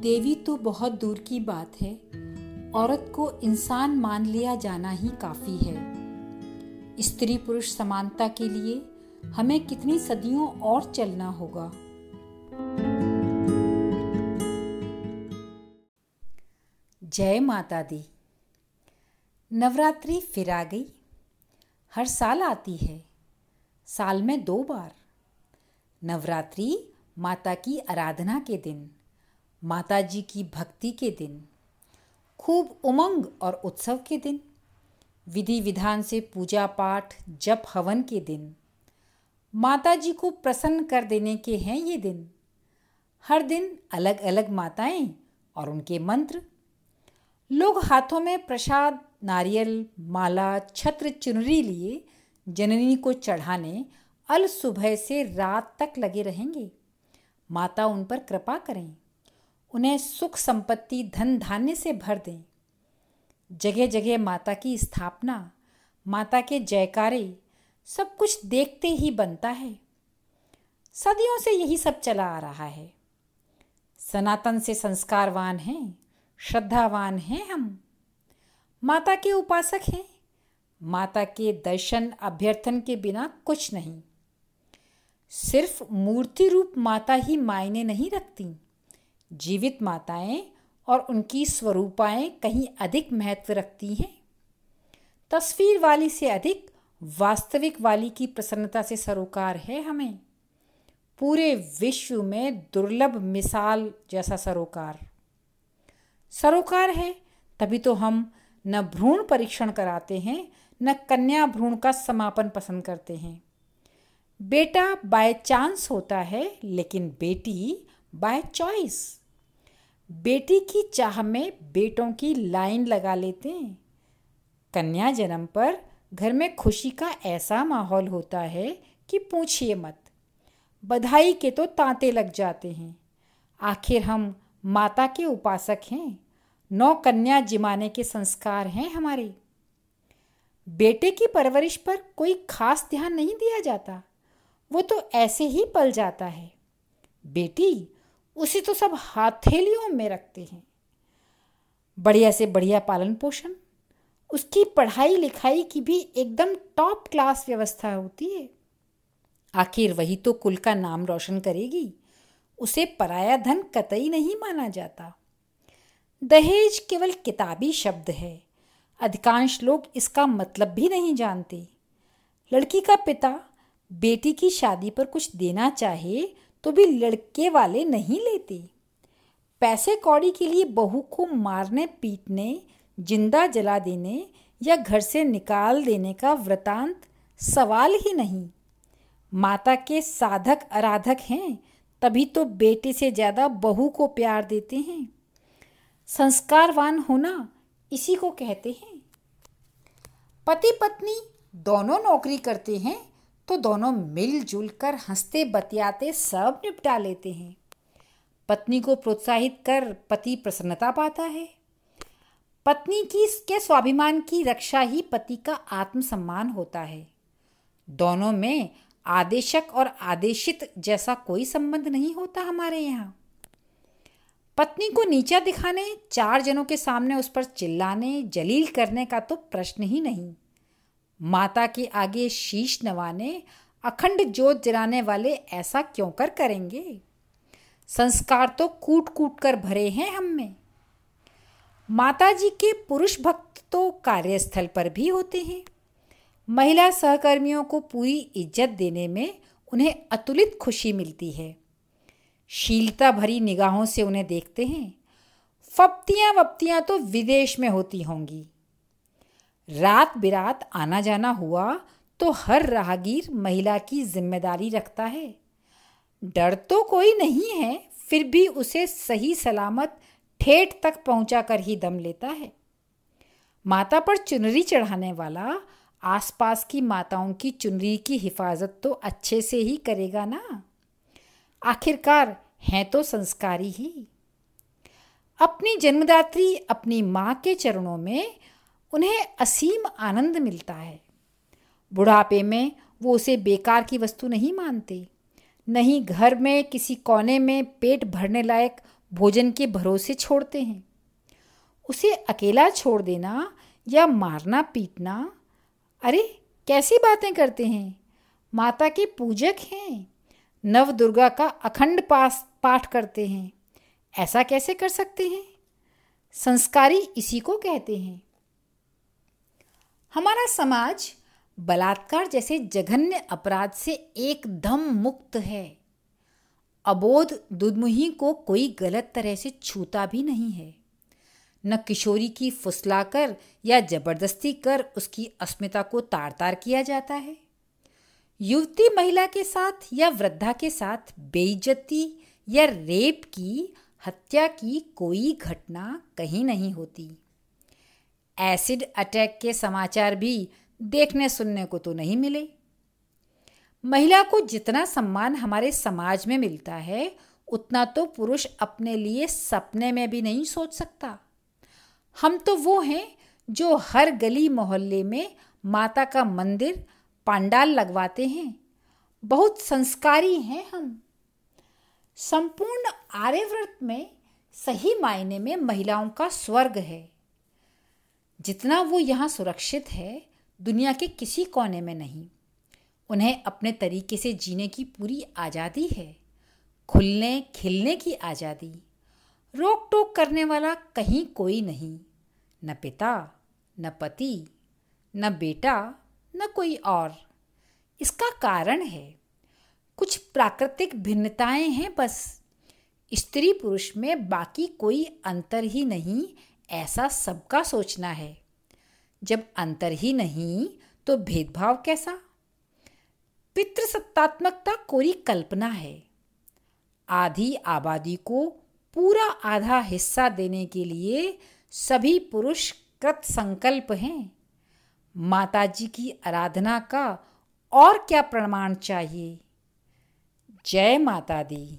देवी तो बहुत दूर की बात है। औरत को इंसान मान लिया जाना ही काफ़ी है। स्त्री पुरुष समानता के लिए हमें कितनी सदियों और चलना होगा। जय माता दी। नवरात्रि फिर आ गई। हर साल आती है। साल में दो बार। नवरात्रि माता की आराधना के दिन। माता जी की भक्ति के दिन, खूब उमंग और उत्सव के दिन, विधि विधान से पूजा पाठ, जप हवन के दिन। माता जी को प्रसन्न कर देने के हैं ये दिन। हर दिन अलग अलग माताएँ और उनके मंत्र। लोग हाथों में प्रसाद, नारियल, माला, छत्र चुनरी लिए जननी को चढ़ाने अल सुबह से रात तक लगे रहेंगे। माता उन पर कृपा करें। उन्हें सुख संपत्ति धन धान्य से भर दें। जगह जगह माता की स्थापना, माता के जयकारे, सब कुछ देखते ही बनता है। सदियों से यही सब चला आ रहा है। सनातन से संस्कारवान हैं, श्रद्धावान हैं हम। माता के उपासक हैं। माता के दर्शन अभ्यर्थन के बिना कुछ नहीं। सिर्फ़ मूर्ति रूप माता ही मायने नहीं रखती। जीवित माताएँ और उनकी स्वरूपाएँ कहीं अधिक महत्व रखती हैं। तस्वीर वाली से अधिक वास्तविक वाली की प्रसन्नता से सरोकार है हमें। पूरे विश्व में दुर्लभ मिसाल जैसा सरोकार। सरोकार है, तभी तो हम न भ्रूण परीक्षण कराते हैं, न कन्या भ्रूण का समापन पसंद करते हैं। बेटा बाय चांस होता है, लेकिन बेटी बाय चॉइस बेटी की चाह में बेटों की लाइन लगा लेते हैं। कन्या जन्म पर घर में खुशी का ऐसा माहौल होता है कि पूछिए मत। बधाई के तो तांते लग जाते हैं। आखिर हम माता के उपासक हैं। नौ कन्या जिमाने के संस्कार हैं हमारे। बेटे की परवरिश पर कोई खास ध्यान नहीं दिया जाता। वो तो ऐसे ही पल जाता है। बेटी उसे तो सब हाथेलियों में रखते हैं। बढ़िया से बढ़िया पालन पोषण, उसकी पढ़ाई लिखाई की भी एकदम टॉप क्लास व्यवस्था होती है। आखिर वही तो कुल का नाम रोशन करेगी, उसे पराया धन कतई नहीं माना जाता। दहेज केवल किताबी शब्द है, अधिकांश लोग इसका मतलब भी नहीं जानते। लड़की का पिता, बेटी की शादी पर कुछ देना चाहे तो भी लड़के वाले नहीं लेते। पैसे कौड़ी के लिए बहू को मारने, पीटने, ज़िंदा जला देने या घर से निकाल देने का वृतांत सवाल ही नहीं। माता के साधक आराधक हैं, तभी तो बेटे से ज़्यादा बहू को प्यार देते हैं। संस्कारवान होना इसी को कहते हैं। पति पत्नी दोनों नौकरी करते हैं तो दोनों मिलजुल कर हँसते बतियाते सब निपटा लेते हैं। पत्नी को प्रोत्साहित कर पति प्रसन्नता पाता है। पत्नी की के स्वाभिमान की रक्षा ही पति का आत्मसम्मान होता है। दोनों में आदेशक और आदेशित जैसा कोई संबंध नहीं होता हमारे यहाँ। पत्नी को नीचा दिखाने, चार जनों के सामने उस पर चिल्लाने, जलील करने का तो प्रश्न ही नहीं। माता के आगे शीश नवाने, अखंड जोत जलाने वाले ऐसा क्यों कर करेंगे? संस्कार तो कूट कूट कर भरे हैं हम में। माता जी के पुरुष भक्त तो कार्यस्थल पर भी होते हैं। महिला सहकर्मियों को पूरी इज़्ज़त देने में उन्हें अतुलित खुशी मिलती है। शीलता भरी निगाहों से उन्हें देखते हैं। फप्तियाँ वप्तियाँ तो विदेश में होती होंगी। रात बिरात आना जाना हुआ तो हर राहगीर महिला की ज़िम्मेदारी रखता है। डर तो कोई नहीं है, फिर भी उसे सही सलामत ठेठ तक पहुँचा कर ही दम लेता है। माता पर चुनरी चढ़ाने वाला आसपास की माताओं की चुनरी की हिफाजत तो अच्छे से ही करेगा ना। आखिरकार हैं तो संस्कारी ही। अपनी जन्मदात्री अपनी माँ के चरणों में उन्हें असीम आनंद मिलता है। बुढ़ापे में वो उसे बेकार की वस्तु नहीं मानते। नहीं घर में, किसी कोने में पेट भरने लायक भोजन के भरोसे छोड़ते हैं। उसे अकेला छोड़ देना या मारना पीटना, अरे कैसी बातें करते हैं? माता के पूजक हैं। नव दुर्गा का अखंड पास, पाठ करते हैं। ऐसा कैसे कर सकते हैं? संस्कारी इसी को कहते हैं। हमारा समाज बलात्कार जैसे जघन्य अपराध से एकदम मुक्त है। अबोध दुधमुही को कोई गलत तरह से छूता भी नहीं है। न किशोरी की फुसलाकर या ज़बरदस्ती कर उसकी अस्मिता को तार तार किया जाता है। युवती महिला के साथ या वृद्धा के साथ बेइज्जती या रेप की, हत्या की कोई घटना कहीं नहीं होती। एसिड अटैक के समाचार भी देखने सुनने को तो नहीं मिले। महिला को जितना सम्मान हमारे समाज में मिलता है, उतना तो पुरुष अपने लिए सपने में भी नहीं सोच सकता। हम तो वो हैं जो हर गली मोहल्ले में माता का मंदिर, पांडाल लगवाते हैं। बहुत संस्कारी हैं हम। संपूर्ण आर्यव्रत में सही मायने में महिलाओं का स्वर्ग है। जितना वो यहाँ सुरक्षित है, दुनिया के किसी कोने में नहीं। उन्हें अपने तरीके से जीने की पूरी आज़ादी है, खुलने, खिलने की आज़ादी। रोक टोक करने वाला कहीं कोई नहीं। न पिता, न पति, न बेटा, न कोई और। इसका कारण है, कुछ प्राकृतिक भिन्नताएँ हैं बस। स्त्री पुरुष में बाकी कोई अंतर ही नहीं ऐसा सबका सोचना है। जब अंतर ही नहीं तो भेदभाव कैसा? पितृसत्तात्मकता कोरी कल्पना है। आधी आबादी को पूरा आधा हिस्सा देने के लिए सभी पुरुष कृत संकल्प हैं। माताजी की आराधना का और क्या प्रमाण चाहिए? जय माता दी